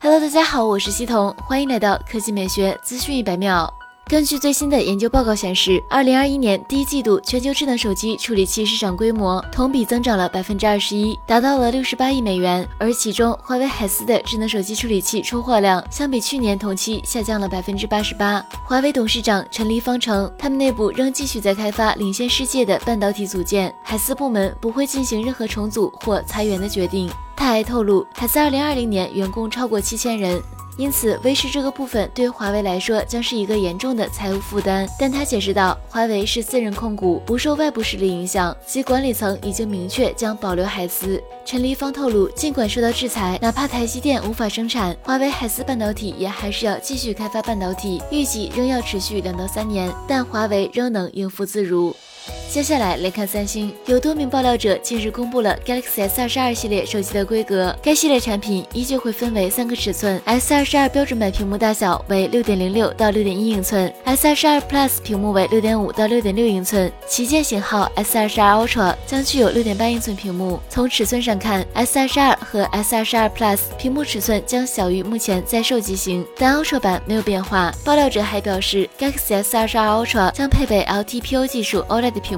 Hello，大家好，我是西彤，欢迎来到科技美学资讯一百秒。根据最新的研究报告显示，二零二一年第一季度全球智能手机处理器市场规模同比增长了百分之二十一，达到了六十八亿美元。而其中，华为海思的智能手机处理器出货量相比去年同期下降了百分之八十八。华为董事长陈立方称，他们内部仍继续在开发领先世界的半导体组件，海思部门不会进行任何重组或裁员的决定。他还透露，海思二零二零年员工超过七千人。因此，维持这个部分对华为来说将是一个严重的财务负担。但他解释道，华为是私人控股，不受外部势力影响，其管理层已经明确将保留海思。陈立方透露，尽管受到制裁，哪怕台积电无法生产，华为海思半导体也还是要继续开发半导体，预计仍要持续两到三年，但华为仍能应付自如。接下来来看三星，有多名爆料者近日公布了 Galaxy S 二十二系列手机的规格。该系列产品依旧会分为三个尺寸：S 二十二标准版屏幕大小为六点零六到六点一英寸，S 二十二 Plus 屏幕为六点五到六点六英寸，旗舰型号 S 二十二 Ultra 将具有六点八英寸屏幕。从尺寸上看，S 二十二和 S 二十二 Plus 屏幕尺寸将小于目前在售机型，但 Ultra 版没有变化。爆料者还表示，Galaxy S 二十二 Ultra 将配备 LTPO 技术 OLED 屏